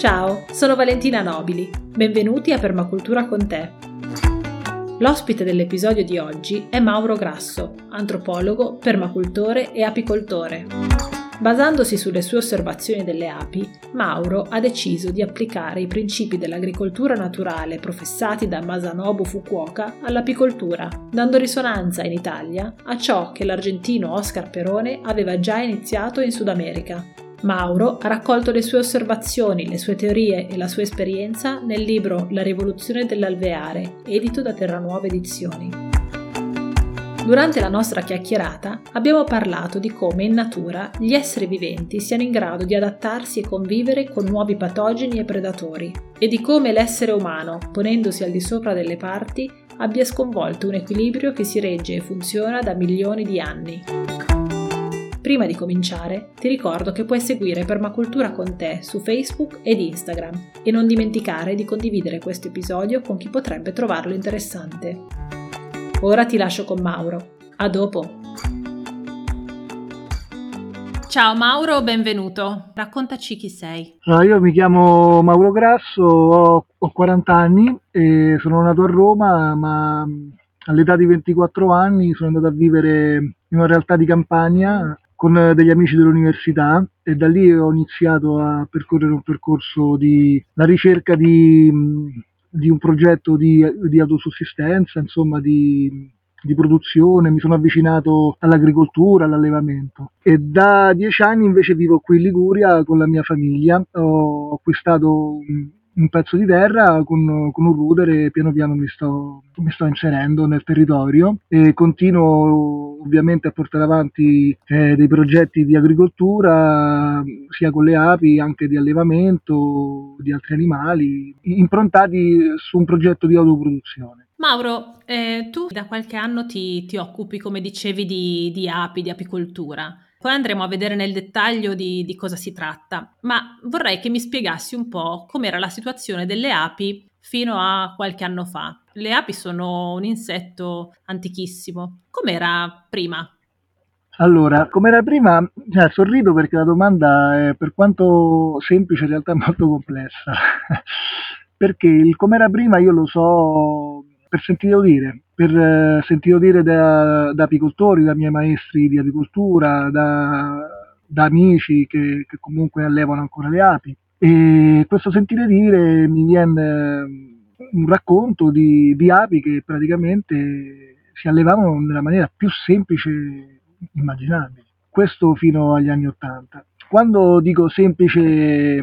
Ciao, sono Valentina Nobili. Benvenuti a Permacultura con te. L'ospite dell'episodio di oggi è Mauro Grasso, antropologo, permacultore e apicoltore. Basandosi sulle sue osservazioni delle api, Mauro ha deciso di applicare i principi dell'agricoltura naturale professati da Masanobu Fukuoka all'apicoltura, dando risonanza in Italia a ciò che l'argentino Oscar Perone aveva già iniziato in Sud America, Mauro ha raccolto le sue osservazioni, le sue teorie e la sua esperienza nel libro La rivoluzione dell'alveare, edito da Terranuova Edizioni. Durante la nostra chiacchierata abbiamo parlato di come in natura gli esseri viventi siano in grado di adattarsi e convivere con nuovi patogeni e predatori e di come l'essere umano, ponendosi al di sopra delle parti, abbia sconvolto un equilibrio che si regge e funziona da milioni di anni. Prima di cominciare, ti ricordo che puoi seguire Permacultura con te su Facebook ed Instagram e non dimenticare di condividere questo episodio con chi potrebbe trovarlo interessante. Ora ti lascio con Mauro. A dopo! Ciao Mauro, benvenuto. Raccontaci chi sei. Allora, io mi chiamo Mauro Grasso, ho, ho 40 anni e sono nato a Roma, ma all'età di 24 anni sono andato a vivere in una realtà di campagna con degli amici dell'università e da lì ho iniziato a percorrere un percorso di la ricerca di, di un progetto di, di, autosussistenza, insomma di, di produzione, mi sono avvicinato all'agricoltura, all'allevamento. E da dieci anni invece vivo qui in Liguria con la mia famiglia, ho acquistato un pezzo di terra con, con un router e piano piano mi sto, mi sto, inserendo nel territorio e continuo ovviamente a portare avanti eh, dei progetti di agricoltura sia con le api, anche di allevamento di altri animali, improntati su un progetto di autoproduzione. Mauro, eh, tu da qualche anno ti, ti occupi, come dicevi, di, di api, di apicoltura. Poi andremo a vedere nel dettaglio di, di cosa si tratta, ma vorrei che mi spiegassi un po' com'era la situazione delle api fino a qualche anno fa. Le api sono un insetto antichissimo. Com'era prima? Allora, com'era prima, cioè, sorrido perché la domanda è per quanto semplice in realtà è molto complessa. perché il com'era prima io lo so per sentito dire, per eh, sentito dire da, da, apicoltori, da miei maestri di apicoltura, da, da amici che, che, comunque allevano ancora le api. E questo sentire dire mi viene un racconto di, di api che praticamente si allevavano nella maniera più semplice immaginabile. Questo fino agli anni Ottanta. Quando dico semplice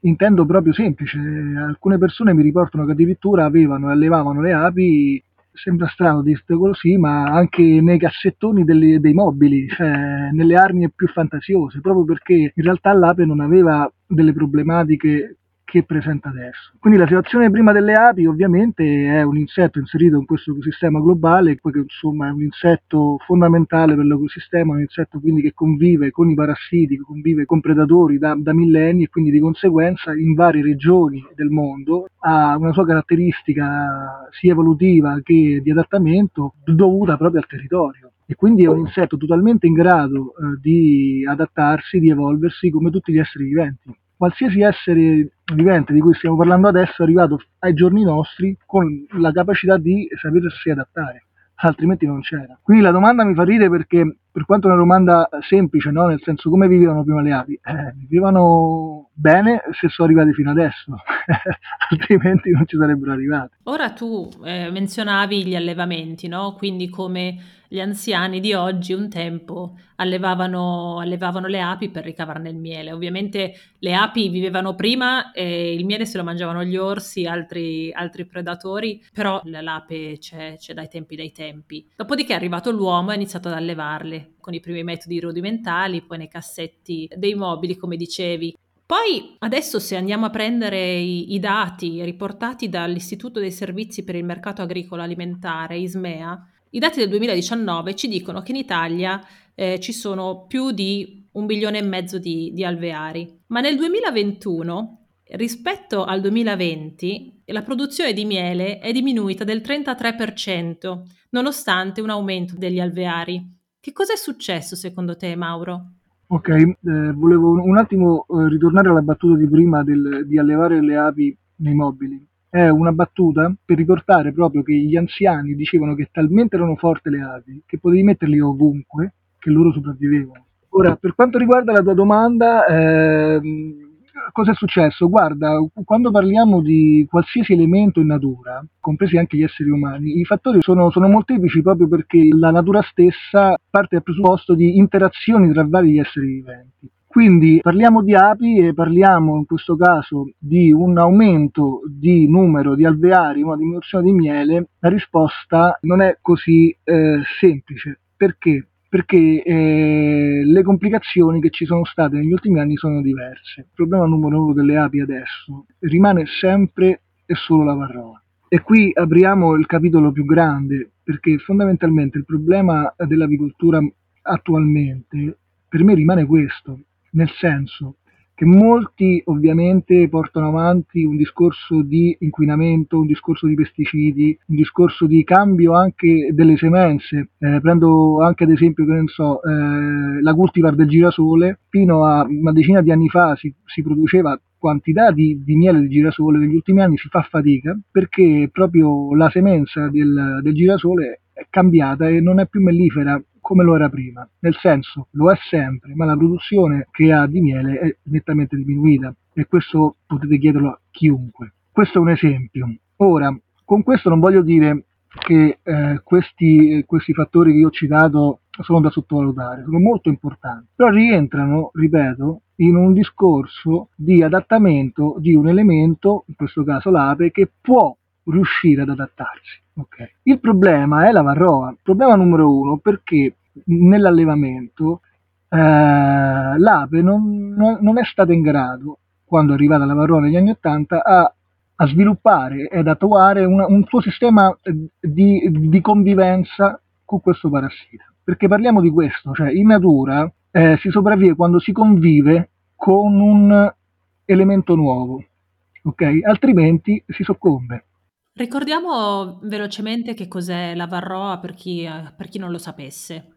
intendo proprio semplice. Alcune persone mi riportano che addirittura avevano e allevavano le api, sembra strano dirlo così, ma anche nei cassettoni delle, dei mobili, cioè nelle arnie più fantasiose, proprio perché in realtà l'ape non aveva delle problematiche che presenta adesso. Quindi la situazione prima delle api ovviamente è un insetto inserito in questo ecosistema globale, che insomma è un insetto fondamentale per l'ecosistema, un insetto quindi che convive con i parassiti, che convive con predatori da, da millenni e quindi di conseguenza in varie regioni del mondo ha una sua caratteristica sia evolutiva che di adattamento dovuta proprio al territorio e quindi è un insetto totalmente in grado eh, di adattarsi, di evolversi come tutti gli esseri viventi qualsiasi essere vivente di cui stiamo parlando adesso è arrivato ai giorni nostri con la capacità di sapersi adattare, altrimenti non c'era. Quindi la domanda mi fa ridere perché per quanto è una domanda semplice, no? nel senso come vivevano prima le api? Eh, vivevano bene se sono arrivati fino adesso, altrimenti non ci sarebbero arrivati. Ora tu eh, menzionavi gli allevamenti, no? quindi come gli anziani di oggi un tempo allevavano, allevavano, le api per ricavarne il miele. Ovviamente le api vivevano prima e il miele se lo mangiavano gli orsi, altri, altri predatori, però l'ape c'è, c'è dai tempi dai tempi. Dopodiché è arrivato l'uomo e ha iniziato ad allevarle con i primi metodi rudimentali, poi nei cassetti dei mobili, come dicevi. Poi adesso se andiamo a prendere i, i dati riportati dall'Istituto dei Servizi per il Mercato Agricolo Alimentare, ISMEA, i dati del 2019 ci dicono che in Italia eh, ci sono più di un milione e mezzo di, di alveari, ma nel 2021 rispetto al 2020 la produzione di miele è diminuita del 33%, nonostante un aumento degli alveari. Che cosa è successo secondo te, Mauro? Ok, eh, volevo un attimo eh, ritornare alla battuta di prima del, di allevare le api nei mobili. È una battuta per ricordare proprio che gli anziani dicevano che talmente erano forti le api che potevi metterli ovunque che loro sopravvivevano. Ora, per quanto riguarda la tua domanda, ehm, cosa è successo? Guarda, quando parliamo di qualsiasi elemento in natura, compresi anche gli esseri umani, i fattori sono, sono molteplici proprio perché la natura stessa parte dal presupposto di interazioni tra vari esseri viventi. Quindi parliamo di api e parliamo in questo caso di un aumento di numero di alveari, una diminuzione di miele, la risposta non è così eh, semplice. Perché? perché eh, le complicazioni che ci sono state negli ultimi anni sono diverse. Il problema numero uno delle api adesso rimane sempre e solo la varroa. E qui apriamo il capitolo più grande, perché fondamentalmente il problema dell'avicoltura attualmente per me rimane questo, nel senso che molti ovviamente portano avanti un discorso di inquinamento, un discorso di pesticidi, un discorso di cambio anche delle semenze. Eh, prendo anche ad esempio, che ne so, eh, la cultivar del girasole, fino a una decina di anni fa si, si produceva quantità di, di, miele di girasole, negli ultimi anni si fa fatica perché proprio la semenza del, del girasole è cambiata e non è più mellifera come lo era prima, nel senso lo è sempre, ma la produzione che ha di miele è nettamente diminuita e questo potete chiederlo a chiunque. Questo è un esempio. Ora, con questo non voglio dire che eh, questi, questi fattori che io ho citato sono da sottovalutare, sono molto importanti, però rientrano, ripeto, in un discorso di adattamento di un elemento, in questo caso l'ape, che può riuscire ad adattarsi. Okay. Il problema è la varroa. Problema numero uno perché nell'allevamento eh, l'ape non, non, non, è stata in grado, quando è arrivata la varroa negli anni Ottanta, a, a, sviluppare ed attuare una, un suo sistema di, di, convivenza con questo parassita. Perché parliamo di questo, cioè in natura eh, si sopravvive quando si convive con un elemento nuovo, ok? Altrimenti si soccombe. Ricordiamo velocemente che cos'è la varroa per chi, per chi non lo sapesse.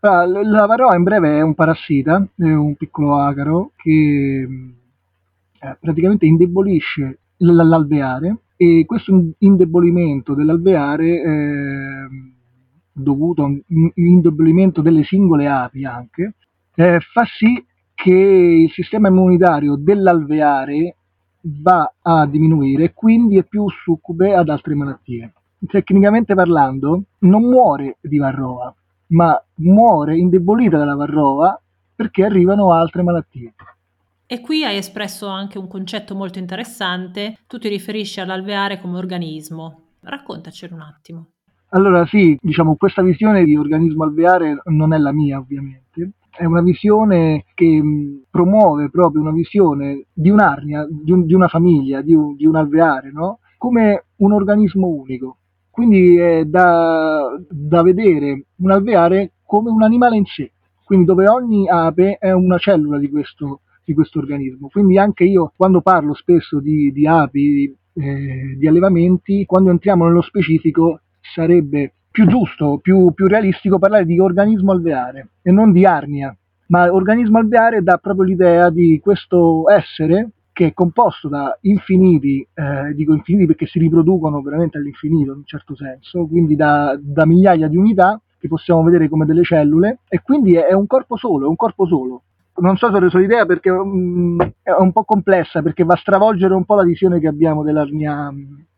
Ah, la varroa in breve è un parassita, è un piccolo acaro che eh, praticamente indebolisce l'alveare e questo indebolimento dell'alveare eh, dovuto a un indebolimento delle singole api anche eh, fa sì che il sistema immunitario dell'alveare va a diminuire e quindi è più succube ad altre malattie. Tecnicamente parlando, non muore di varroa, ma muore indebolita dalla varroa perché arrivano altre malattie. E qui hai espresso anche un concetto molto interessante, tu ti riferisci all'alveare come organismo. Raccontacelo un attimo. Allora sì, diciamo questa visione di organismo alveare non è la mia ovviamente, è una visione che promuove proprio una visione di un'arnia, di, un, di una famiglia, di un, di un alveare, no? come un organismo unico. Quindi è da, da vedere un alveare come un animale in sé, quindi dove ogni ape è una cellula di questo, di questo organismo. Quindi anche io quando parlo spesso di, di api, eh, di allevamenti, quando entriamo nello specifico sarebbe più giusto, più, più realistico parlare di organismo alveare e non di arnia, ma organismo alveare dà proprio l'idea di questo essere che è composto da infiniti, eh, dico infiniti perché si riproducono veramente all'infinito in un certo senso, quindi da, da, migliaia di unità che possiamo vedere come delle cellule e quindi è, è un corpo solo, è un corpo solo. Non so se ho reso l'idea perché um, è un po' complessa, perché va a stravolgere un po' la visione che abbiamo dell'arnia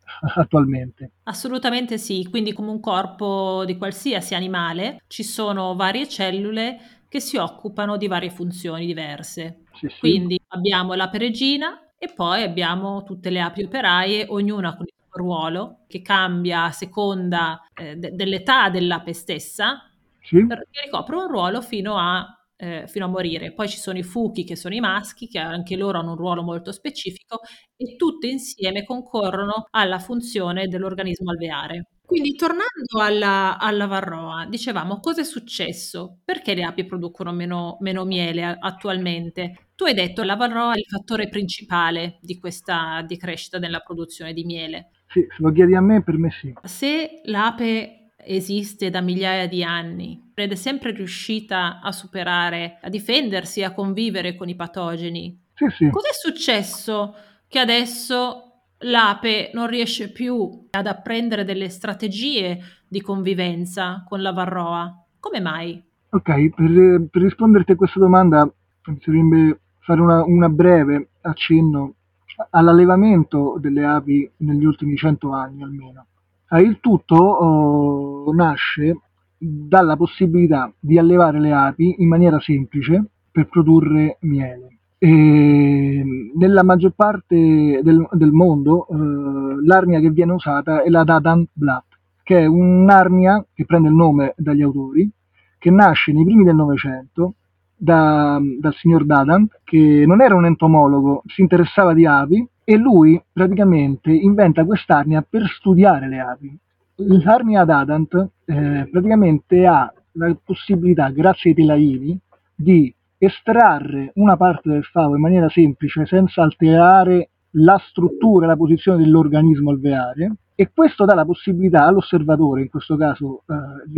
attualmente. Assolutamente sì, quindi come un corpo di qualsiasi animale ci sono varie cellule che si occupano di varie funzioni diverse. Sì, sì. Quindi abbiamo la peregina e poi abbiamo tutte le api operaie, ognuna con il suo ruolo che cambia a seconda eh, de- dell'età dell'ape stessa, sì. perché ricopre un ruolo fino a eh, fino a morire. Poi ci sono i fuchi che sono i maschi, che anche loro hanno un ruolo molto specifico e tutte insieme concorrono alla funzione dell'organismo alveare. Quindi tornando alla, alla varroa, dicevamo cosa è successo? Perché le api producono meno, meno miele attualmente? Tu hai detto che la varroa è il fattore principale di questa decrescita della produzione di miele. Sì, se lo chiedi a me, per me sì. Se l'ape esiste da migliaia di anni, ed è sempre riuscita a superare, a difendersi, a convivere con i patogeni. Sì, sì. Cos'è successo che adesso l'ape non riesce più ad apprendere delle strategie di convivenza con la varroa? Come mai? Ok, per, per risponderti a questa domanda mi servirebbe fare una, una breve accenno all'allevamento delle api negli ultimi cento anni almeno. Eh, il tutto oh, nasce dalla possibilità di allevare le api in maniera semplice per produrre miele. E nella maggior parte del, del mondo eh, l'arnia che viene usata è la Dadan Blatt, che è un'arnia che prende il nome dagli autori, che nasce nei primi del Novecento da, dal signor Dadan, che non era un entomologo, si interessava di api e lui praticamente inventa quest'arnia per studiare le api. L'arnia Dadant eh, praticamente ha la possibilità, grazie ai telaini, di estrarre una parte del favo in maniera semplice senza alterare la struttura e la posizione dell'organismo alveare e questo dà la possibilità all'osservatore, in questo caso eh,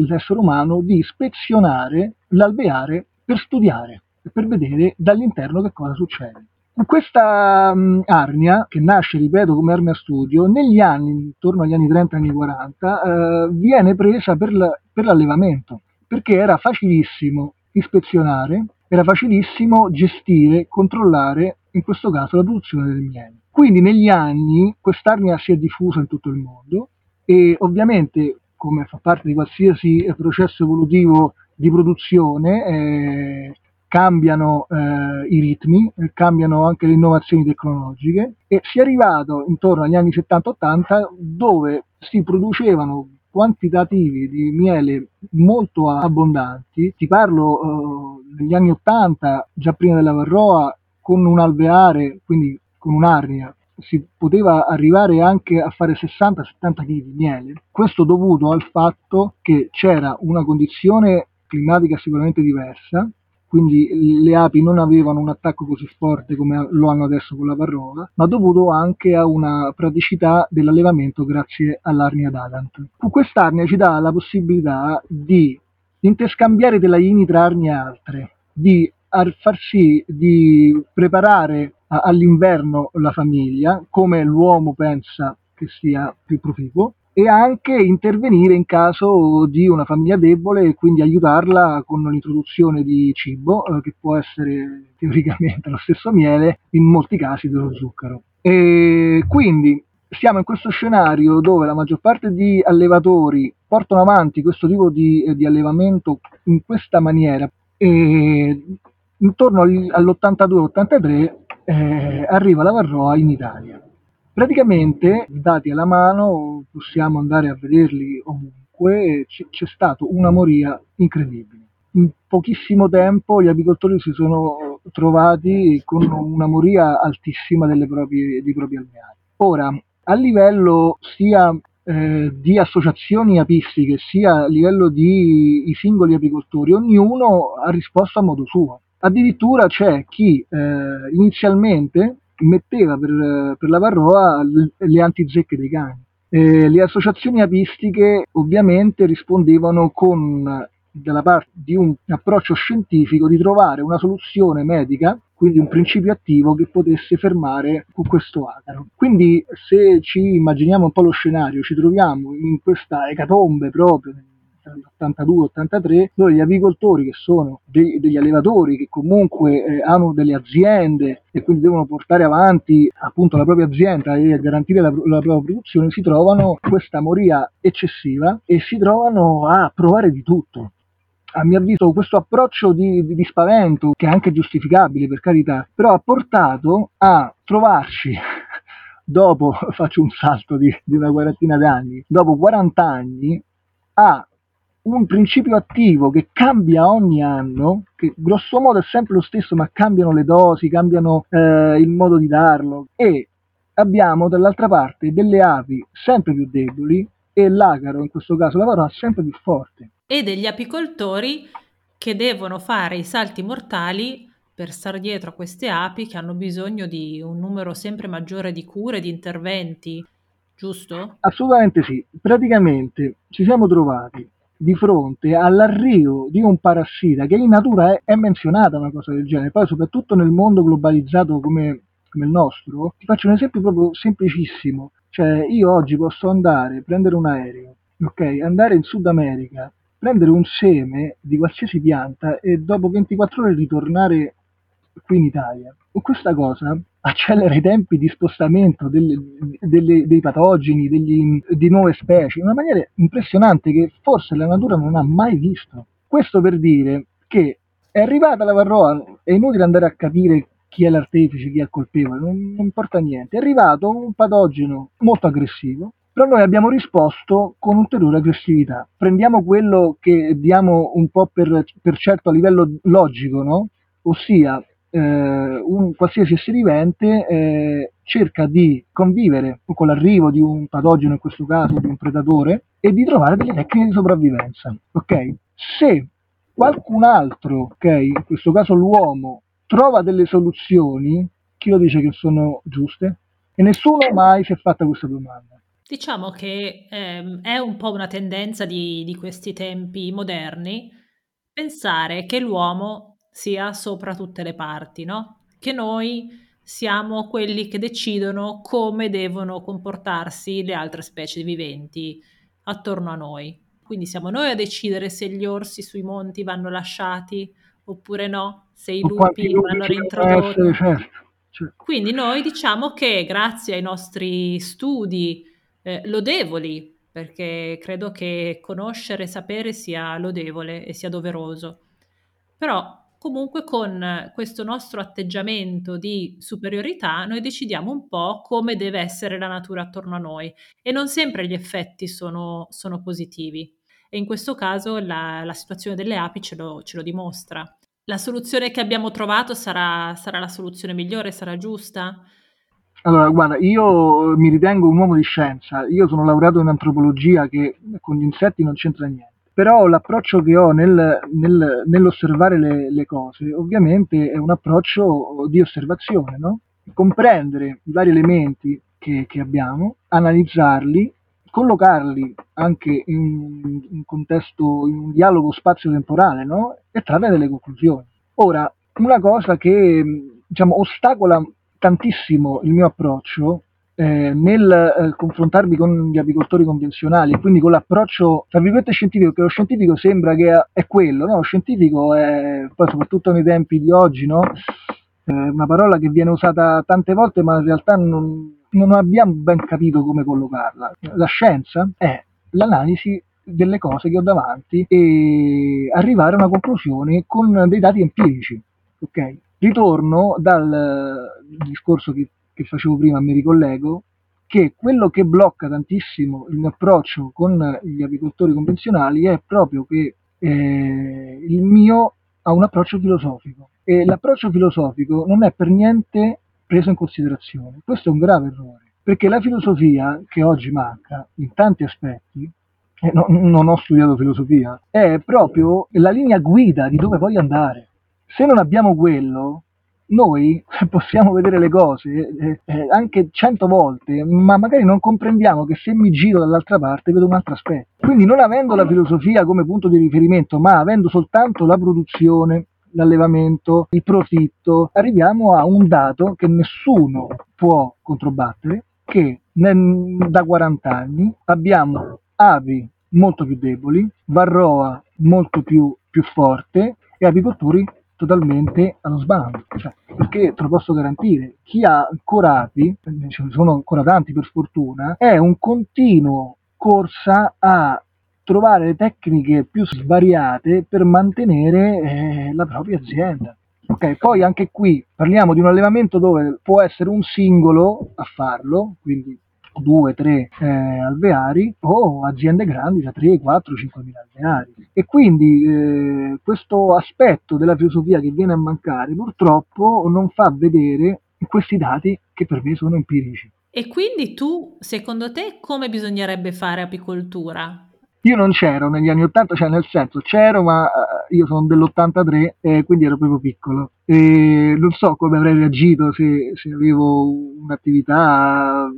l'essere umano, di ispezionare l'alveare per studiare per vedere dall'interno che cosa succede. Questa um, arnia, che nasce, ripeto, come arnia studio, negli anni, intorno agli anni 30 e anni 40, eh, viene presa per, la, per l'allevamento, perché era facilissimo ispezionare, era facilissimo gestire, controllare, in questo caso, la produzione del miele. Quindi negli anni quest'arnia si è diffusa in tutto il mondo e ovviamente, come fa parte di qualsiasi processo evolutivo di produzione, eh, cambiano eh, i ritmi, eh, cambiano anche le innovazioni tecnologiche e si è arrivato intorno agli anni 70-80 dove si producevano quantitativi di miele molto abbondanti, ti parlo eh, anni 80, già prima della Varroa, con un alveare, quindi con un'arnia, si poteva arrivare anche a fare 60-70 kg di miele. Questo dovuto al fatto che c'era una condizione climatica sicuramente diversa, quindi le api non avevano un attacco così forte come lo hanno adesso con la varroa, ma dovuto anche a una praticità dell'allevamento grazie all'arnia d'Adant. Quest'arnia ci dà la possibilità di interscambiare telaini tra arnie altre, di far sì di preparare all'inverno la famiglia come l'uomo pensa che sia più proficuo e anche intervenire in caso di una famiglia debole e quindi aiutarla con l'introduzione di cibo eh, che può essere teoricamente lo stesso miele, in molti casi dello zucchero. E quindi siamo in questo scenario dove la maggior parte di allevatori portano avanti questo tipo di, eh, di allevamento in questa maniera e intorno all'82-83 eh, arriva la varroa in Italia. Praticamente, dati alla mano, possiamo andare a vederli ovunque, c- c'è stata una moria incredibile. In pochissimo tempo gli apicoltori si sono trovati con una moria altissima proprie, dei propri alveari. Ora, a livello sia eh, di associazioni apistiche, sia a livello di singoli apicoltori, ognuno ha risposto a modo suo. Addirittura c'è chi eh, inizialmente metteva per, per la varroa le, antizecche dei cani. Eh, le associazioni apistiche ovviamente rispondevano con dalla parte di un approccio scientifico di trovare una soluzione medica, quindi un principio attivo che potesse fermare questo acaro. Quindi se ci immaginiamo un po' lo scenario, ci troviamo in questa ecatombe proprio l'82-83, dove gli apicoltori che sono dei, degli allevatori che comunque eh, hanno delle aziende e quindi devono portare avanti appunto la propria azienda e garantire la, la propria produzione, si trovano questa moria eccessiva e si trovano a provare di tutto. A mio avviso questo approccio di, di, di, spavento, che è anche giustificabile per carità, però ha portato a trovarci, dopo, faccio un salto di, di una quarantina d'anni, dopo 40 anni, a un principio attivo che cambia ogni anno, che grosso modo è sempre lo stesso, ma cambiano le dosi, cambiano eh, il modo di darlo, e abbiamo dall'altra parte delle api sempre più deboli e l'agaro, in questo caso la parola, sempre più forte. E degli apicoltori che devono fare i salti mortali per stare dietro a queste api che hanno bisogno di un numero sempre maggiore di cure, di interventi, giusto? Assolutamente sì. Praticamente ci siamo trovati di fronte all'arrivo di un parassita che in natura è, è menzionata una cosa del genere, poi soprattutto nel mondo globalizzato come, come il nostro, ti faccio un esempio proprio semplicissimo, cioè io oggi posso andare, prendere un aereo, ok, andare in Sud America, prendere un seme di qualsiasi pianta e dopo 24 ore ritornare qui in Italia. Con questa cosa accelera i tempi di spostamento delle, delle, dei patogeni, degli, di nuove specie, in una maniera impressionante che forse la natura non ha mai visto. Questo per dire che è arrivata la varroa, è inutile andare a capire chi è l'artefice, chi è il colpevole, non, non importa niente. È arrivato un patogeno molto aggressivo, però noi abbiamo risposto con ulteriore aggressività. Prendiamo quello che diamo un po' per, per certo a livello logico, no? Ossia, un qualsiasi essere vivente eh, cerca di convivere con l'arrivo di un patogeno, in questo caso di un predatore, e di trovare delle tecniche di sopravvivenza. Ok? Se qualcun altro, ok, in questo caso l'uomo, trova delle soluzioni, chi lo dice che sono giuste? E nessuno mai si è fatta questa domanda. Diciamo che ehm, è un po' una tendenza di, di questi tempi moderni pensare che l'uomo sia sopra tutte le parti, no? Che noi siamo quelli che decidono come devono comportarsi le altre specie viventi attorno a noi. Quindi siamo noi a decidere se gli orsi sui monti vanno lasciati oppure no, se i lupi vanno reintrodotti. Certo, certo. Quindi noi diciamo che grazie ai nostri studi eh, lodevoli, perché credo che conoscere e sapere sia lodevole e sia doveroso, però comunque con questo nostro atteggiamento di superiorità noi decidiamo un po' come deve essere la natura attorno a noi e non sempre gli effetti sono, sono positivi. E in questo caso la, la situazione delle api ce lo, ce lo, dimostra. La soluzione che abbiamo trovato sarà, sarà la soluzione migliore, sarà giusta? Allora, guarda, io mi ritengo un uomo di scienza, io sono laureato in antropologia che con gli insetti non c'entra niente però l'approccio che ho nel, nel, nell'osservare le, le, cose ovviamente è un approccio di osservazione, no? comprendere i vari elementi che, che, abbiamo, analizzarli, collocarli anche in un contesto, in un dialogo spazio-temporale no? e trarre delle conclusioni. Ora, una cosa che diciamo, ostacola tantissimo il mio approccio eh, nel eh, confrontarvi con gli apicoltori convenzionali, quindi con l'approccio tra virgolette scientifico, che lo scientifico sembra che è quello, no? Lo scientifico è, poi soprattutto nei tempi di oggi, no? eh, una parola che viene usata tante volte, ma in realtà non, non abbiamo ben capito come collocarla. La scienza è l'analisi delle cose che ho davanti e arrivare a una conclusione con dei dati empirici. Okay? Ritorno dal discorso che che facevo prima, mi ricollego, che quello che blocca tantissimo il mio approccio con gli apicoltori convenzionali è proprio che eh, il mio ha un approccio filosofico e l'approccio filosofico non è per niente preso in considerazione. Questo è un grave errore, perché la filosofia che oggi manca in tanti aspetti, eh, no, non ho studiato filosofia, è proprio la linea guida di dove voglio andare. Se non abbiamo quello, noi possiamo vedere le cose eh, eh, anche cento volte, ma magari non comprendiamo che se mi giro dall'altra parte vedo un altro aspetto. Quindi non avendo la filosofia come punto di riferimento, ma avendo soltanto la produzione, l'allevamento, il profitto, arriviamo a un dato che nessuno può controbattere, che nel, da 40 anni abbiamo avi molto più deboli, varroa molto più, più forte e apicoltori totalmente allo sbando, cioè, perché te lo posso garantire, chi ha ancora api, ce ne sono ancora tanti per fortuna, è un continuo corsa a trovare le tecniche più svariate per mantenere eh, la propria azienda. Ok, poi anche qui parliamo di un allevamento dove può essere un singolo a farlo, quindi due, tre eh, alveari o aziende grandi da 3, 4, 5 mila alveari. E quindi eh, questo aspetto della filosofia che viene a mancare purtroppo non fa vedere questi dati che per me sono empirici. E quindi tu, secondo te, come bisognerebbe fare apicoltura? Io non c'ero negli anni 80, cioè nel senso c'ero, ma eh, io sono dell'83 e quindi ero proprio piccolo. E non so come avrei reagito se, se avevo un'attività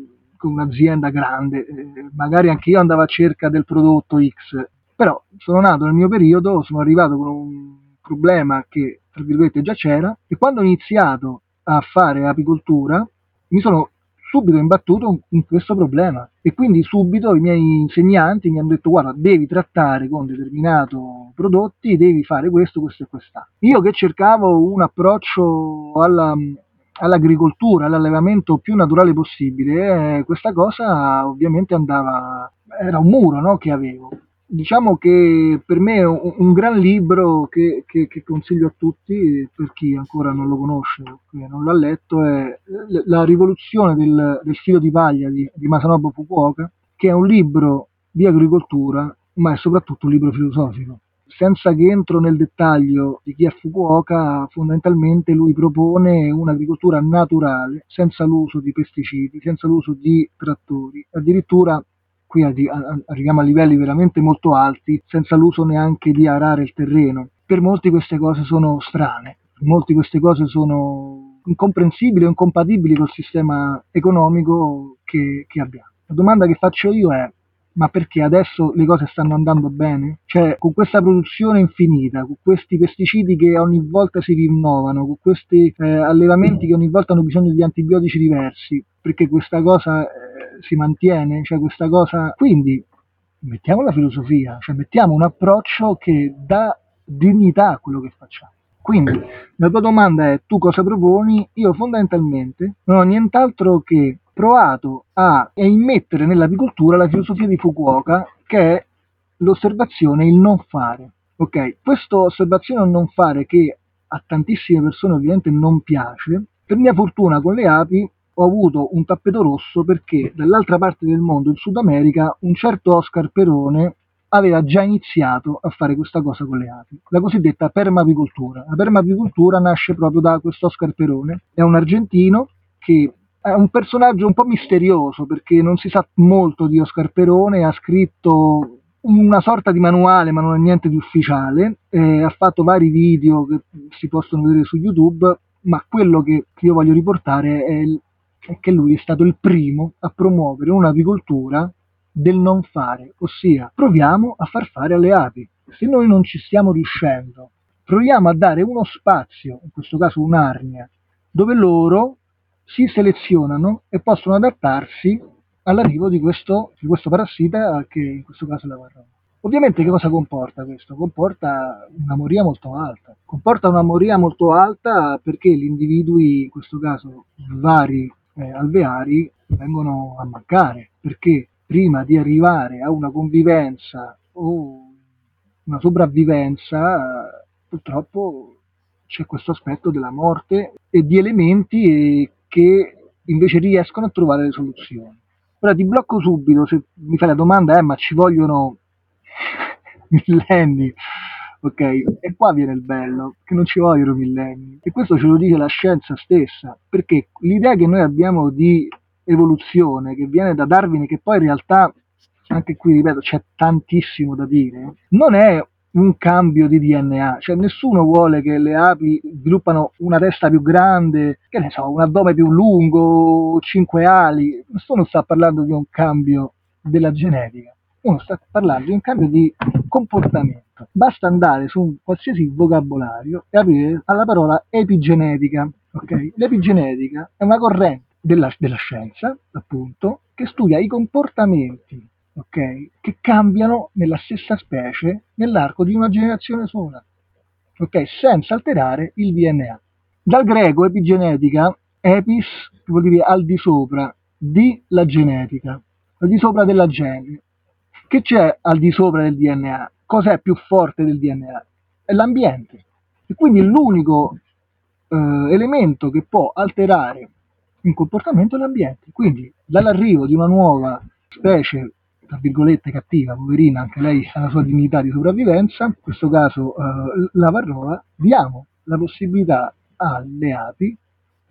un'azienda grande, eh, magari anche io andavo a cerca del prodotto X, Però sono nato nel mio periodo, sono arrivato con un problema che, tra virgolette, già c'era e quando ho iniziato a fare apicoltura mi sono subito imbattuto in questo problema e quindi subito i miei insegnanti mi hanno detto guarda devi trattare con determinati prodotti, devi fare questo, questo e quest'altro. Io che cercavo un approccio alla, all'agricoltura, all'allevamento più naturale possibile, eh, questa cosa ovviamente andava, era un muro no, che avevo diciamo che per me è un, un gran libro che, che, che, consiglio a tutti, per chi ancora non lo conosce non l'ha letto, è La rivoluzione del, del filo di paglia di, di Masanobu Fukuoka, che è un libro di agricoltura, ma è soprattutto un libro filosofico. Senza che entro nel dettaglio di chi è Fukuoka, fondamentalmente lui propone un'agricoltura naturale, senza l'uso di pesticidi, senza l'uso di trattori, addirittura qui arriviamo a livelli veramente molto alti senza l'uso neanche di arare il terreno. Per molti queste cose sono strane, per molti queste cose sono incomprensibili o incompatibili col sistema economico che, che abbiamo. La domanda che faccio io è ma perché adesso le cose stanno andando bene? Cioè, con questa produzione infinita, con questi pesticidi che ogni volta si rinnovano, con questi eh, allevamenti che ogni volta hanno bisogno di antibiotici diversi, perché questa cosa eh, si mantiene, cioè questa cosa. Quindi mettiamo la filosofia, cioè mettiamo un approccio che dà dignità a quello che facciamo. Quindi la tua domanda è tu cosa proponi? Io fondamentalmente non ho nient'altro che provato a, immettere nell'apicoltura la filosofia di Fukuoka che è l'osservazione, il non fare. Ok, questa osservazione, il non fare che a tantissime persone ovviamente non piace, per mia fortuna con le api ho avuto un tappeto rosso perché dall'altra parte del mondo, in Sud America, un certo Oscar Perone aveva già iniziato a fare questa cosa con le api, la cosiddetta permapicoltura. La permapicoltura nasce proprio da questo Oscar Perone, è un argentino che è un personaggio un po' misterioso perché non si sa molto di Oscar Perone, ha scritto una sorta di manuale, ma non è niente di ufficiale, eh, ha fatto vari video che si possono vedere su YouTube, ma quello che io voglio riportare è è che lui è stato il primo a promuovere un'apicoltura del non fare, ossia proviamo a far fare alle api. Se noi non ci stiamo riuscendo, proviamo a dare uno spazio, in questo caso un'arnia, dove loro si selezionano e possono adattarsi all'arrivo di questo, di questo parassita che in questo caso è la varroa. Ovviamente che cosa comporta questo? Comporta una moria molto alta. Comporta una moria molto alta perché gli individui, in questo caso vari eh, alveari vengono a mancare perché prima di arrivare a una convivenza o una sopravvivenza purtroppo c'è questo aspetto della morte e di elementi che invece riescono a trovare le soluzioni. Ora ti blocco subito se mi fai la domanda, eh, ma ci vogliono millenni Ok, e qua viene il bello, che non ci vogliono millenni. E questo ce lo dice la scienza stessa, perché l'idea che noi abbiamo di evoluzione, che viene da Darwin, che poi in realtà, anche qui ripeto, c'è tantissimo da dire, non è un cambio di DNA, cioè nessuno vuole che le api sviluppano una testa più grande, che ne so, un addome più lungo, cinque ali, nessuno sta parlando di un cambio della genetica, uno sta parlando di un cambio di comportamento. Basta andare su un qualsiasi vocabolario e aprire alla parola epigenetica. Okay? L'epigenetica è una corrente della, della scienza, appunto, che studia i comportamenti okay, che cambiano nella stessa specie nell'arco di una generazione sola, okay, senza alterare il DNA. Dal greco epigenetica, epis vuol dire al di sopra, di la genetica, al di sopra della gene, che c'è al di sopra del DNA? Cos'è più forte del DNA? È l'ambiente. E quindi l'unico eh, elemento che può alterare un comportamento è l'ambiente. Quindi dall'arrivo di una nuova specie, tra virgolette cattiva, poverina, anche lei ha la sua dignità di sopravvivenza, in questo caso eh, la varroa, diamo la possibilità alle api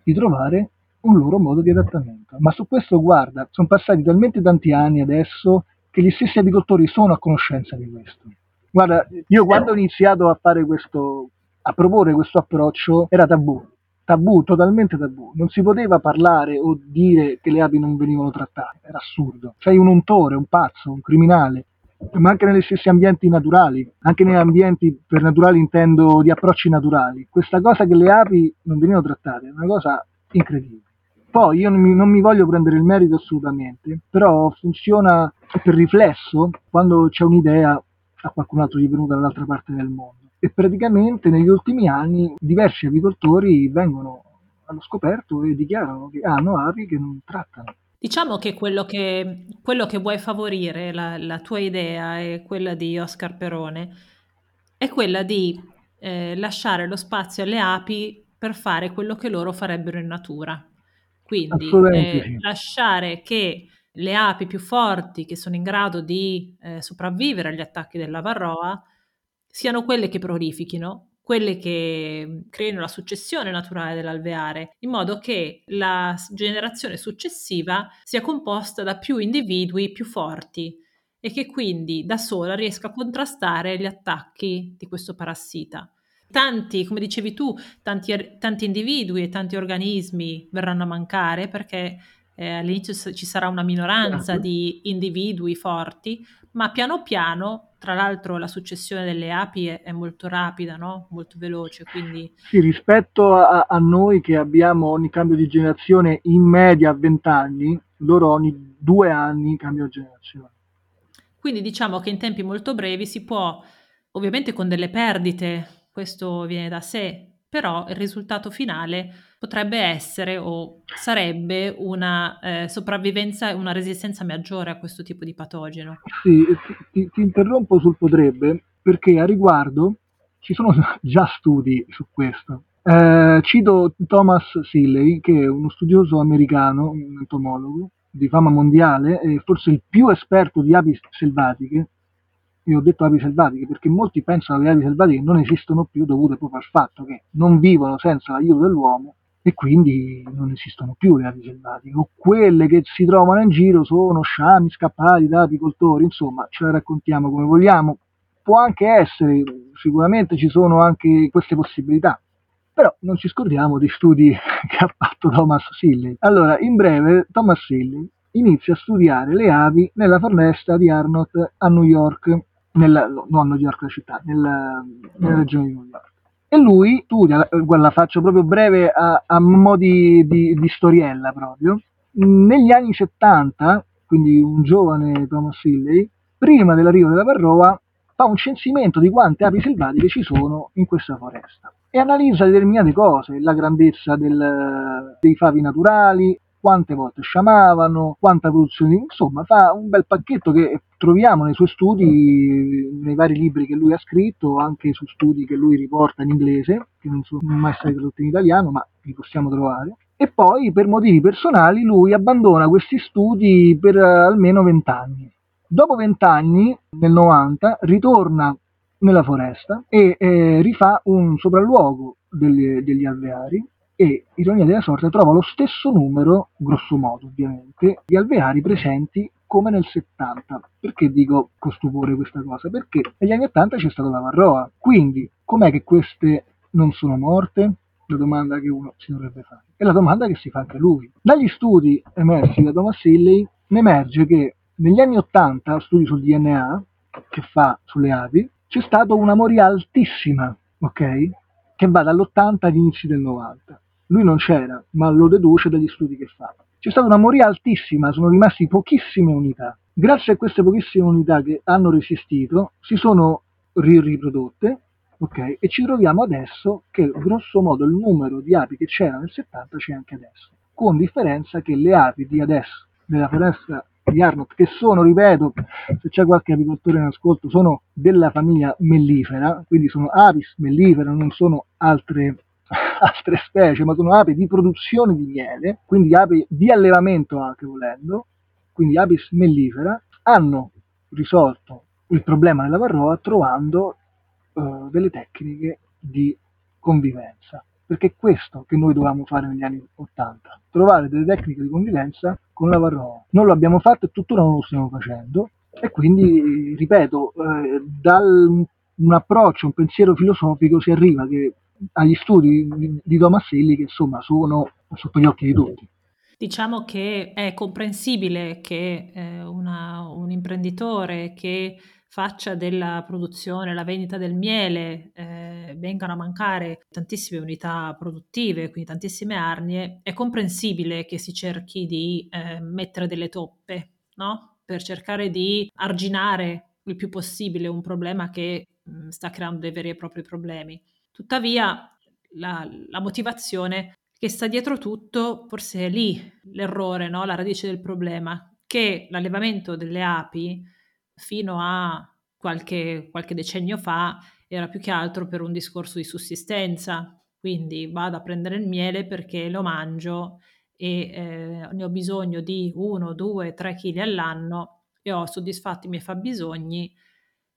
di trovare un loro modo di adattamento. Ma su questo, guarda, sono passati talmente tanti anni adesso che gli stessi agricoltori sono a conoscenza di questo. Guarda, io quando ho iniziato a fare questo, a proporre questo approccio, era tabù, tabù, totalmente tabù. Non si poteva parlare o dire che le api non venivano trattate, era assurdo. Sei un untore, un pazzo, un criminale. ma anche negli stessi ambienti naturali, anche negli ambienti per naturali intendo di approcci naturali. Questa cosa che le api non venivano trattate è una cosa incredibile. Poi io non mi, non mi voglio prendere il merito assolutamente, però funziona per riflesso quando c'è un'idea a qualcun altro gli è venuta dall'altra parte del mondo. E praticamente negli ultimi anni diversi apicoltori vengono allo scoperto e dichiarano che hanno api che non trattano. Diciamo che quello che, quello che vuoi favorire, la, la, tua idea e quella di Oscar Perone, è quella di eh, lasciare lo spazio alle api per fare quello che loro farebbero in natura. Quindi eh, lasciare che le api più forti, che sono in grado di eh, sopravvivere agli attacchi della varroa, siano quelle che prolifichino quelle che mhmm, creino la successione naturale dell'alveare, in modo che la generazione successiva sia composta da più individui più forti e che quindi da sola riesca a contrastare gli attacchi di questo parassita. Tanti, come dicevi tu, tanti, tanti individui e tanti organismi verranno a mancare perché eh, all'inizio ci sarà una minoranza certo. di individui forti, ma piano piano, tra l'altro la successione delle api è, è molto rapida, no? molto veloce. Quindi... Sì, rispetto a, a, noi che abbiamo ogni cambio di generazione in media a 20 anni, loro ogni due anni cambiano generazione. Quindi diciamo che in tempi molto brevi si può, ovviamente con delle perdite, questo viene da sé, però il risultato finale potrebbe essere o sarebbe una eh, sopravvivenza e una resistenza maggiore a questo tipo di patogeno. Sì, ti, ti interrompo sul potrebbe perché a riguardo ci sono già studi su questo. Eh, cito Thomas Silley, che è uno studioso americano, un entomologo di fama mondiale, e forse il più esperto di api selvatiche, io ho detto api selvatiche perché molti pensano che le api selvatiche non esistono più dovute proprio al fatto che non vivono senza l'aiuto dell'uomo e quindi non esistono più le api selvatiche o quelle che si trovano in giro sono sciami scappati da apicoltori insomma ce la raccontiamo come vogliamo. Può anche essere sicuramente ci sono anche queste possibilità però non ci scordiamo di studi che ha fatto Thomas Silley allora in breve Thomas Silley inizia a studiare le api nella foresta di Arnott a New York nella, no, a New York la città, nella, nella regione di New York. E lui studia, guarda, la faccio proprio breve a, a mo' di, di, storiella proprio, negli anni 70, quindi un giovane Thomas Silley, prima dell'arrivo della Varroa, fa un censimento di quante api selvatiche ci sono in questa foresta e analizza determinate cose, la grandezza del, dei favi naturali, quante volte sciamavano, quanta produzione, insomma fa un bel pacchetto che troviamo nei suoi studi, nei vari libri che lui ha scritto, anche su studi che lui riporta in inglese, che non sono mai stati tradotti in italiano, ma li possiamo trovare. E poi per motivi personali lui abbandona questi studi per almeno vent'anni. Dopo vent'anni, nel 90, ritorna nella foresta e eh, rifà un sopralluogo degli, degli alveari e, ironia della sorte, trova lo stesso numero, grosso modo ovviamente, di alveari presenti come nel 70. Perché dico con stupore questa cosa? Perché negli anni 80 c'è stata la Varroa. Quindi, com'è che queste non sono morte? La domanda che uno si dovrebbe fare. E la domanda che si fa anche lui. Dagli studi emersi da Thomas Hilley ne emerge che negli anni 80, studi sul DNA che fa sulle api, c'è stata una moria altissima, ok? Che va dall'80 agli inizi del 90. Lui non c'era, ma lo deduce dagli studi che fa. C'è stata una moria altissima, sono rimasti pochissime unità. Grazie a queste pochissime unità che hanno resistito, si sono riprodotte, ok? E ci troviamo adesso che grosso modo il numero di api che c'era nel 70 c'è anche adesso, con differenza che le api di adesso, della foresta di Arnott, che sono, ripeto, se c'è qualche apicoltore in ascolto, sono della famiglia mellifera, quindi sono apis mellifera, non sono altre altre specie, ma sono api di produzione di miele, quindi api di allevamento anche volendo, quindi apis mellifera, hanno risolto il problema della varroa trovando uh, delle tecniche di convivenza. Perché è questo che noi dovevamo fare negli anni 80, trovare delle tecniche di convivenza con la varroa. Non lo abbiamo fatto e tuttora non lo stiamo facendo e quindi, ripeto, eh, dal un approccio, un pensiero filosofico si arriva che agli studi di, di Thomas Hilly che insomma sono sotto gli occhi di tutti. Diciamo che è comprensibile che eh, una, un imprenditore che faccia della produzione, la vendita del miele, eh, vengano a mancare tantissime unità produttive, quindi tantissime arnie, è comprensibile che si cerchi di eh, mettere delle toppe, no? Per cercare di arginare il più possibile un problema che mh, sta creando dei veri e propri problemi. Tuttavia, la, la motivazione che sta dietro tutto, forse è lì l'errore, no? la radice del problema, che l'allevamento delle api fino a qualche, qualche decennio fa era più che altro per un discorso di sussistenza, quindi vado a prendere il miele perché lo mangio e eh, ne ho bisogno di 1, 2, 3 kg all'anno e ho soddisfatto i miei fabbisogni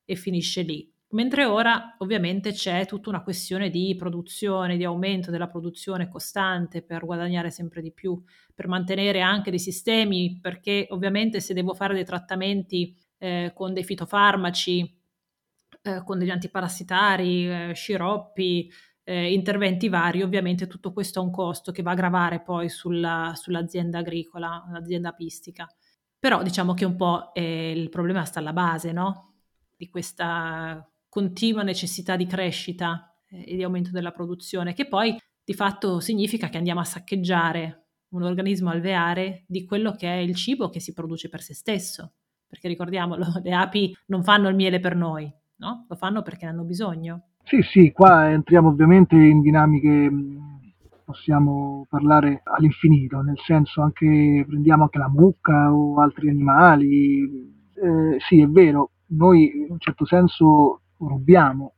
e finisce lì. Mentre ora ovviamente c'è tutta una questione di produzione, di aumento della produzione costante per guadagnare sempre di più, per mantenere anche dei sistemi, perché ovviamente se devo fare dei trattamenti eh, con dei fitofarmaci, eh, con degli antiparassitari, eh, sciroppi, eh, interventi vari, ovviamente tutto questo ha un costo che va a gravare poi sulla, sull'azienda agricola, l'azienda apistica. Però diciamo che un po' il problema sta alla base, no? Di questa continua necessità di crescita eh, e di aumento della produzione, che poi di fatto significa che andiamo a saccheggiare un organismo alveare di quello che è il cibo che si produce per se stesso perché ricordiamolo, le api non fanno il miele per noi, no? Lo fanno perché ne hanno bisogno. Sì, sì, qua entriamo ovviamente in dinamiche, possiamo parlare all'infinito, nel senso anche prendiamo anche la mucca o altri animali. Eh, sì, è vero, noi in un certo senso rubiamo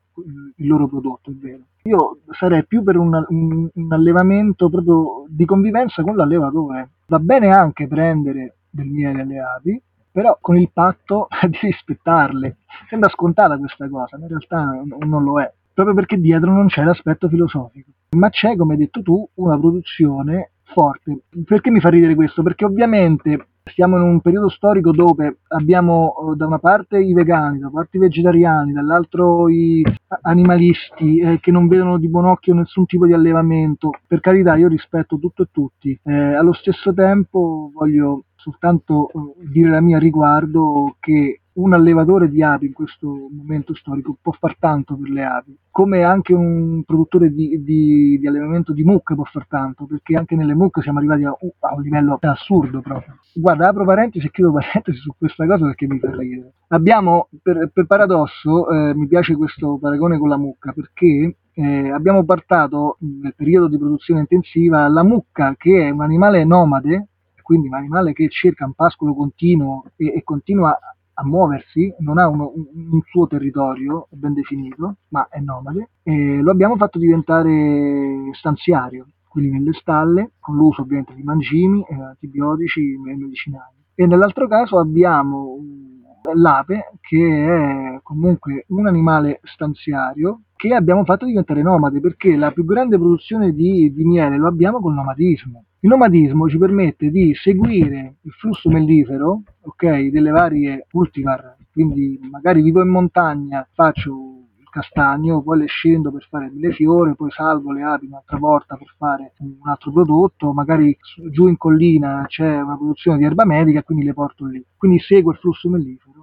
il loro prodotto, è vero. Io sarei più per un, un, un allevamento proprio di convivenza con l'allevatore. Va bene anche prendere del miele alle api, però con il patto di rispettarle. Sembra scontata questa cosa, ma in realtà non lo è, proprio perché dietro non c'è l'aspetto filosofico. Ma c'è, come hai detto tu, una produzione forte. Perché mi fa ridere questo? Perché ovviamente siamo in un periodo storico dove abbiamo eh, da una parte i vegani, da una parte i vegetariani, dall'altro i animalisti eh, che non vedono di buon occhio nessun tipo di allevamento. Per carità, io rispetto tutto e tutti. Eh, allo stesso tempo voglio soltanto eh, dire la mia riguardo che un allevatore di api in questo momento storico può far tanto per le api, come anche un produttore di, di, di allevamento di mucche può far tanto, perché anche nelle mucche siamo arrivati a, a un livello assurdo proprio. Guarda, apro parentesi e chiudo parentesi su questa cosa perché mi fa ridere. Abbiamo, per, per paradosso, eh, mi piace questo paragone con la mucca, perché eh, abbiamo portato nel periodo di produzione intensiva la mucca, che è un animale nomade, quindi un animale che cerca un pascolo continuo e, e continua a muoversi, non ha uno, un, suo territorio ben definito, ma è nomade, e lo abbiamo fatto diventare stanziario, quindi nelle stalle, con l'uso ovviamente di mangimi, eh, antibiotici e medicinali. E nell'altro caso abbiamo l'ape, che è comunque un animale stanziario, che abbiamo fatto diventare nomade, perché la più grande produzione di, di miele lo abbiamo col nomadismo. Il nomadismo ci permette di seguire il flusso mellifero okay, delle varie cultivar, quindi magari vivo in montagna, faccio il castagno, poi le scendo per fare delle fiore, poi salvo le api un'altra volta per fare un altro prodotto, magari giù in collina c'è una produzione di erba medica, quindi le porto lì. Quindi seguo il flusso mellifero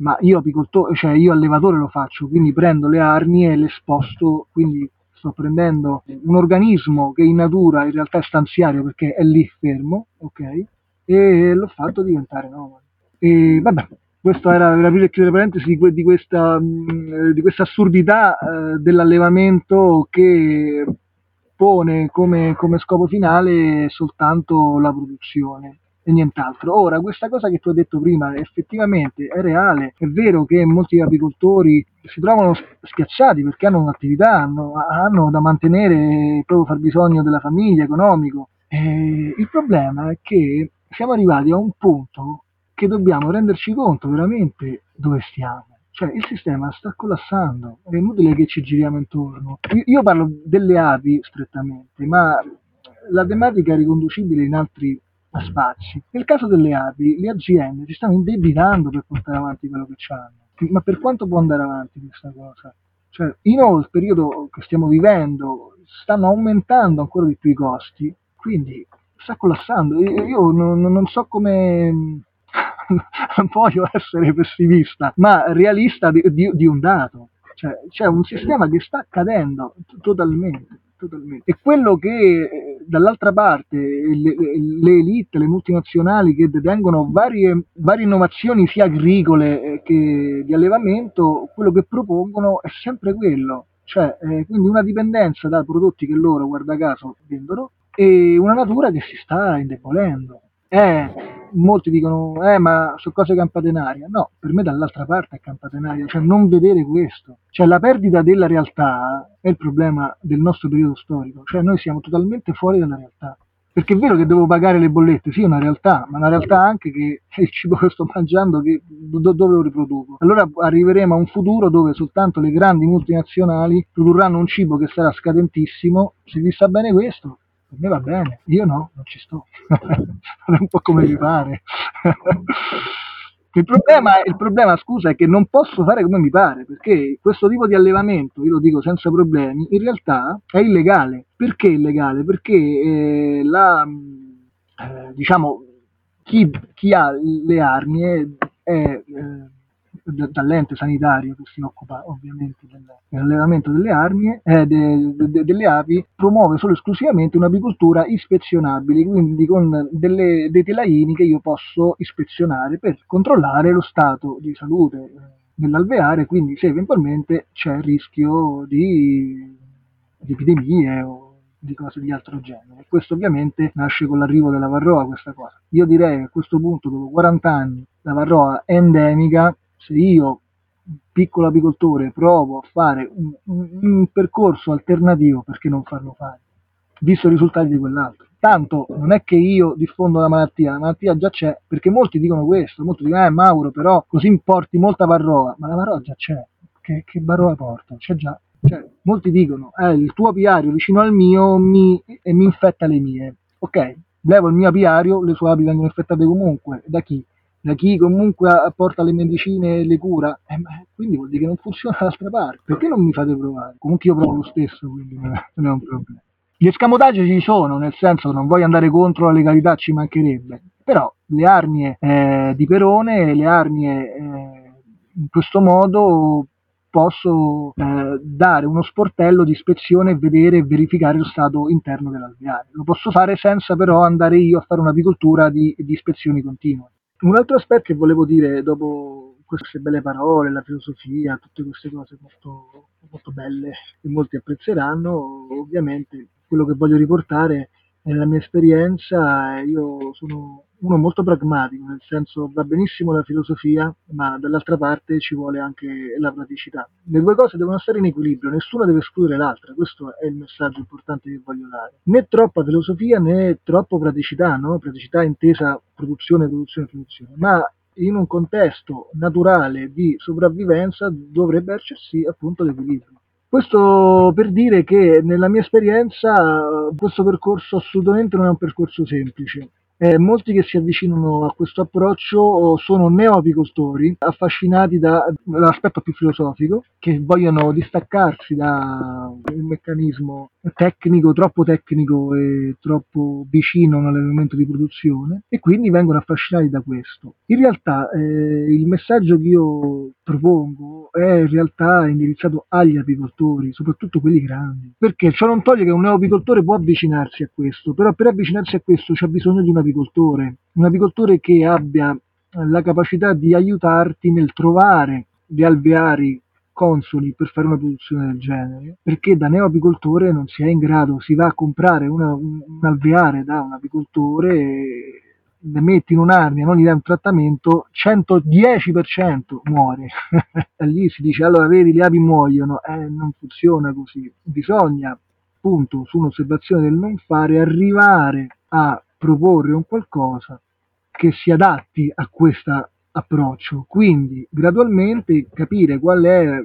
ma io apicoltore, cioè io allevatore lo faccio, quindi prendo le arnie e le sposto, quindi sto prendendo un organismo che in natura in realtà è stanziario perché è lì fermo, ok? E l'ho fatto diventare nomade. E vabbè, questa era per aprire e chiudere parentesi di, di, questa, mm, di questa assurdità eh, dell'allevamento che pone come, come scopo finale soltanto la produzione e nient'altro. Ora, questa cosa che tu hai detto prima effettivamente è reale, è vero che molti apicoltori si trovano schiacciati perché hanno un'attività, hanno, hanno da mantenere il proprio fabbisogno della famiglia, economico. E il problema è che siamo arrivati a un punto che dobbiamo renderci conto veramente dove stiamo. Cioè il sistema sta collassando, è inutile che ci giriamo intorno. Io, io parlo delle api strettamente, ma la tematica è riconducibile in altri a spazi. Nel caso delle api, le aziende si stanno indebitando per portare avanti quello che hanno. Ma per quanto può andare avanti questa cosa? Cioè, inoltre, il periodo che stiamo vivendo, stanno aumentando ancora di più i costi, quindi sta collassando. Io non, non so come non voglio essere pessimista, ma realista di, di, di un dato. Cioè, c'è un sistema che sta cadendo totalmente. Totalmente. E quello che eh, dall'altra parte le, le, elite, le multinazionali che detengono varie, varie innovazioni sia agricole eh, che di allevamento, quello che propongono è sempre quello, cioè eh, quindi una dipendenza da prodotti che loro, guarda caso, vendono e una natura che si sta indebolendo. Eh, molti dicono, eh, ma sono cose campate in aria. No, per me dall'altra parte è campata in aria, cioè non vedere questo. Cioè la perdita della realtà è il problema del nostro periodo storico, cioè noi siamo totalmente fuori dalla realtà. Perché è vero che devo pagare le bollette, sì, è una realtà, ma una realtà anche che il cibo che sto mangiando, che, do, dove lo riproduco. Allora arriveremo a un futuro dove soltanto le grandi multinazionali produrranno un cibo che sarà scadentissimo. Se vi sta bene questo, per me va bene, io no, non ci sto, è un po' come mi pare. il, problema, il problema, scusa, è che non posso fare come mi pare, perché questo tipo di allevamento, io lo dico senza problemi, in realtà è illegale. Perché illegale? Perché eh, la, eh, diciamo, chi, chi, ha le armi è, eh, dall'ente sanitario che si occupa ovviamente dell'allevamento delle armi, eh, de, de, delle api, promuove solo e esclusivamente un'apicoltura ispezionabile, quindi con delle, dei telaini che io posso ispezionare per controllare lo stato di salute eh, dell'alveare, quindi se eventualmente c'è il rischio di, di epidemie o di cose di altro genere. Questo ovviamente nasce con l'arrivo della varroa, questa cosa. Io direi che a questo punto, dopo 40 anni, la varroa è endemica, se io, piccolo apicoltore, provo a fare un, un, un percorso alternativo, perché non farlo fare? Visto i risultati di quell'altro. Tanto non è che io diffondo la malattia, la malattia già c'è, perché molti dicono questo, molti dicono, eh Mauro, però così importi molta varroa, ma la varroa già c'è, che, che varroa porto? C'è già. Cioè, molti dicono, eh, il tuo apiario vicino al mio mi, e mi infetta le mie. Ok, levo il mio apiario, le sue api vengono infettate comunque. Da chi? Da chi comunque apporta le medicine e le cura, eh, quindi vuol dire che non funziona dall'altra parte. Perché non mi fate provare? Comunque io provo lo stesso, quindi non è, un problema. Gli escamotaggi ci sono, nel senso non voglio andare contro la legalità, ci mancherebbe, però le arnie eh, di Perone, le arnie eh, in questo modo posso eh, dare uno sportello di ispezione e vedere e verificare lo stato interno dell'alveare. Lo posso fare senza però andare io a fare un'apicoltura di, di ispezioni continue. Un altro aspetto che volevo dire dopo queste belle parole, la filosofia, tutte queste cose molto, molto belle che molti apprezzeranno, ovviamente quello che voglio riportare è la mia esperienza, io sono uno molto pragmatico, nel senso va benissimo la filosofia, ma dall'altra parte ci vuole anche la praticità. Le due cose devono stare in equilibrio, nessuna deve escludere l'altra, questo è il messaggio importante che voglio dare. Né troppa filosofia né troppo praticità, no? praticità intesa produzione, produzione, produzione, ma in un contesto naturale di sopravvivenza dovrebbe esserci appunto l'equilibrio. Questo per dire che nella mia esperienza questo percorso assolutamente non è un percorso semplice. Eh, molti che si avvicinano a questo approccio sono neoapicoltori, affascinati dall'aspetto più filosofico, che vogliono distaccarsi dal meccanismo tecnico, troppo tecnico e troppo vicino all'elemento di produzione e quindi vengono affascinati da questo. In realtà eh, il messaggio che io propongo è in realtà indirizzato agli apicoltori, soprattutto quelli grandi, perché ciò non toglie che un neoapicoltore può avvicinarsi a questo, però per avvicinarsi a questo c'è bisogno di un apicoltore, un apicoltore che abbia la capacità di aiutarti nel trovare gli alveari consoli per fare una produzione del genere, perché da neoapicoltore non si è in grado, si va a comprare una, un, alveare da un apicoltore le metti in un'arnia, non gli dai un trattamento, 110% muore. lì si dice, allora vedi, le api muoiono, eh, non funziona così. Bisogna, appunto, su un'osservazione del non fare, arrivare a proporre un qualcosa che si adatti a questo approccio. Quindi gradualmente capire qual è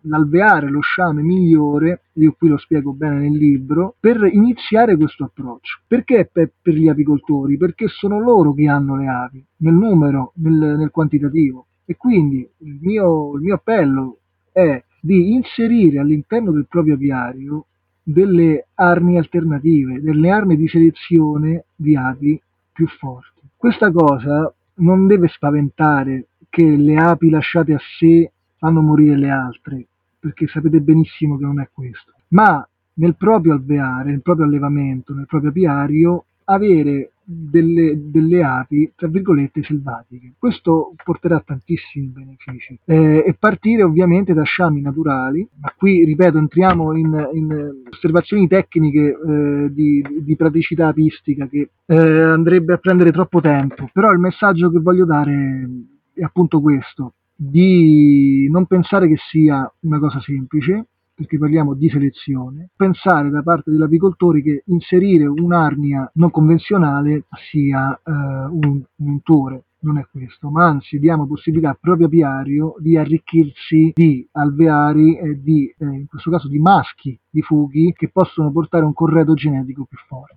l'alveare, lo sciame migliore, io qui lo spiego bene nel libro, per iniziare questo approccio. Perché per, per gli apicoltori? Perché sono loro che hanno le api, nel numero, nel, nel quantitativo. E quindi il mio, il mio appello è di inserire all'interno del proprio apiario delle armi alternative, delle armi di selezione di api più forti. Questa cosa non deve spaventare che le api lasciate a sé fanno morire le altre, perché sapete benissimo che non è questo. Ma nel proprio alveare, nel proprio allevamento, nel proprio apiario, avere delle, delle, api, tra virgolette, selvatiche. Questo porterà tantissimi benefici. Eh, e partire ovviamente da sciami naturali, ma qui, ripeto, entriamo in, in osservazioni tecniche eh, di, di, praticità apistica che eh, andrebbe a prendere troppo tempo, però il messaggio che voglio dare è appunto questo, di non pensare che sia una cosa semplice, perché parliamo di selezione, pensare da parte degli apicoltori che inserire un'arnia non convenzionale sia eh, un, un untore. Non è questo, ma anzi diamo possibilità al proprio apiario di arricchirsi di alveari e di, eh, in questo caso, di maschi di fughi che possono portare un corredo genetico più forte.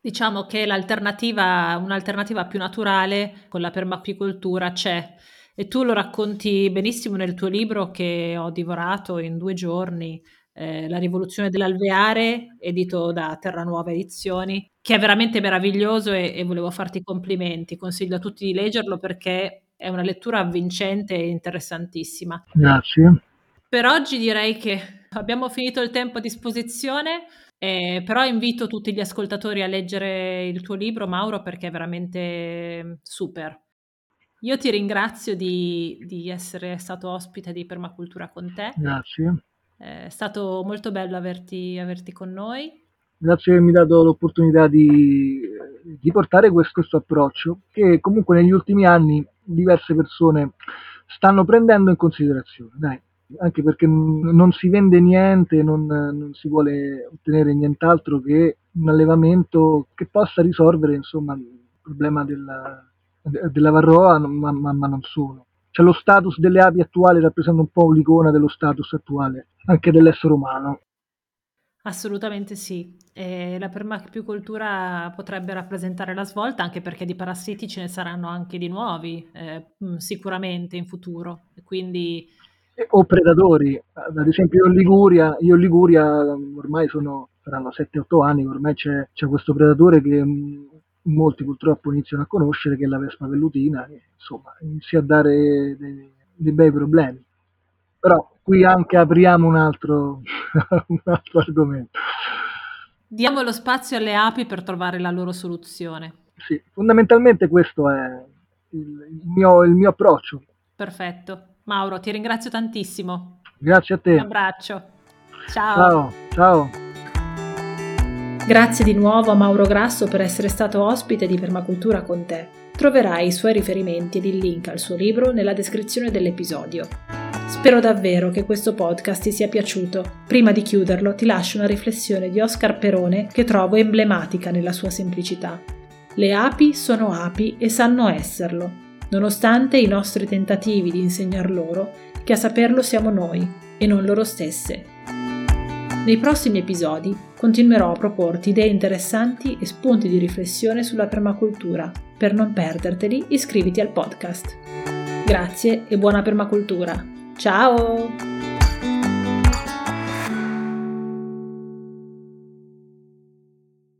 Diciamo che l'alternativa, un'alternativa più naturale con la permapicoltura c'è e tu lo racconti benissimo nel tuo libro che ho divorato in due giorni, eh, La rivoluzione dell'alveare, edito da Terranuova Edizioni, che è veramente meraviglioso e, e volevo farti i complimenti. Consiglio a tutti di leggerlo perché è una lettura avvincente e interessantissima. Grazie. Per oggi direi che abbiamo finito il tempo a disposizione, eh, però invito tutti gli ascoltatori a leggere il tuo libro, Mauro, perché è veramente super. Io ti ringrazio di, di, essere stato ospite di Permacultura con te. Grazie. È stato molto bello averti, averti con noi. Grazie che mi hai dato l'opportunità di, di portare questo, questo, approccio che comunque negli ultimi anni diverse persone stanno prendendo in considerazione. Dai, anche perché non si vende niente, non, non si vuole ottenere nient'altro che un allevamento che possa risolvere insomma, il problema della della Varroa, ma, ma, ma, non solo. Cioè lo status delle api attuali rappresenta un po' l'icona dello status attuale, anche dell'essere umano. Assolutamente sì, e la permacultura potrebbe rappresentare la svolta anche perché di parassiti ce ne saranno anche di nuovi, eh, mm, sicuramente in futuro. Quindi... O predatori, ad esempio io in Liguria, io in Liguria ormai sono, saranno 7-8 anni, ormai c'è, c'è questo predatore che mm, molti purtroppo iniziano a conoscere che è la Vespa vellutina e insomma inizia a dare dei, dei bei problemi. Però qui anche apriamo un altro, un altro argomento. Diamo lo spazio alle api per trovare la loro soluzione. Sì, fondamentalmente questo è il, il, mio, il mio approccio. Perfetto. Mauro, ti ringrazio tantissimo. Grazie a te. Un abbraccio. Ciao. Ciao. Ciao. Grazie di nuovo a Mauro Grasso per essere stato ospite di Permacultura con te. Troverai i suoi riferimenti ed il link al suo libro nella descrizione dell'episodio. Spero davvero che questo podcast ti sia piaciuto. Prima di chiuderlo ti lascio una riflessione di Oscar Perone che trovo emblematica nella sua semplicità. Le api sono api e sanno esserlo, nonostante i nostri tentativi di insegnar loro che a saperlo siamo noi e non loro stesse. Nei prossimi episodi continuerò a proporti idee interessanti e spunti di riflessione sulla permacultura. Per non perderteli, iscriviti al podcast. Grazie e buona permacultura. Ciao!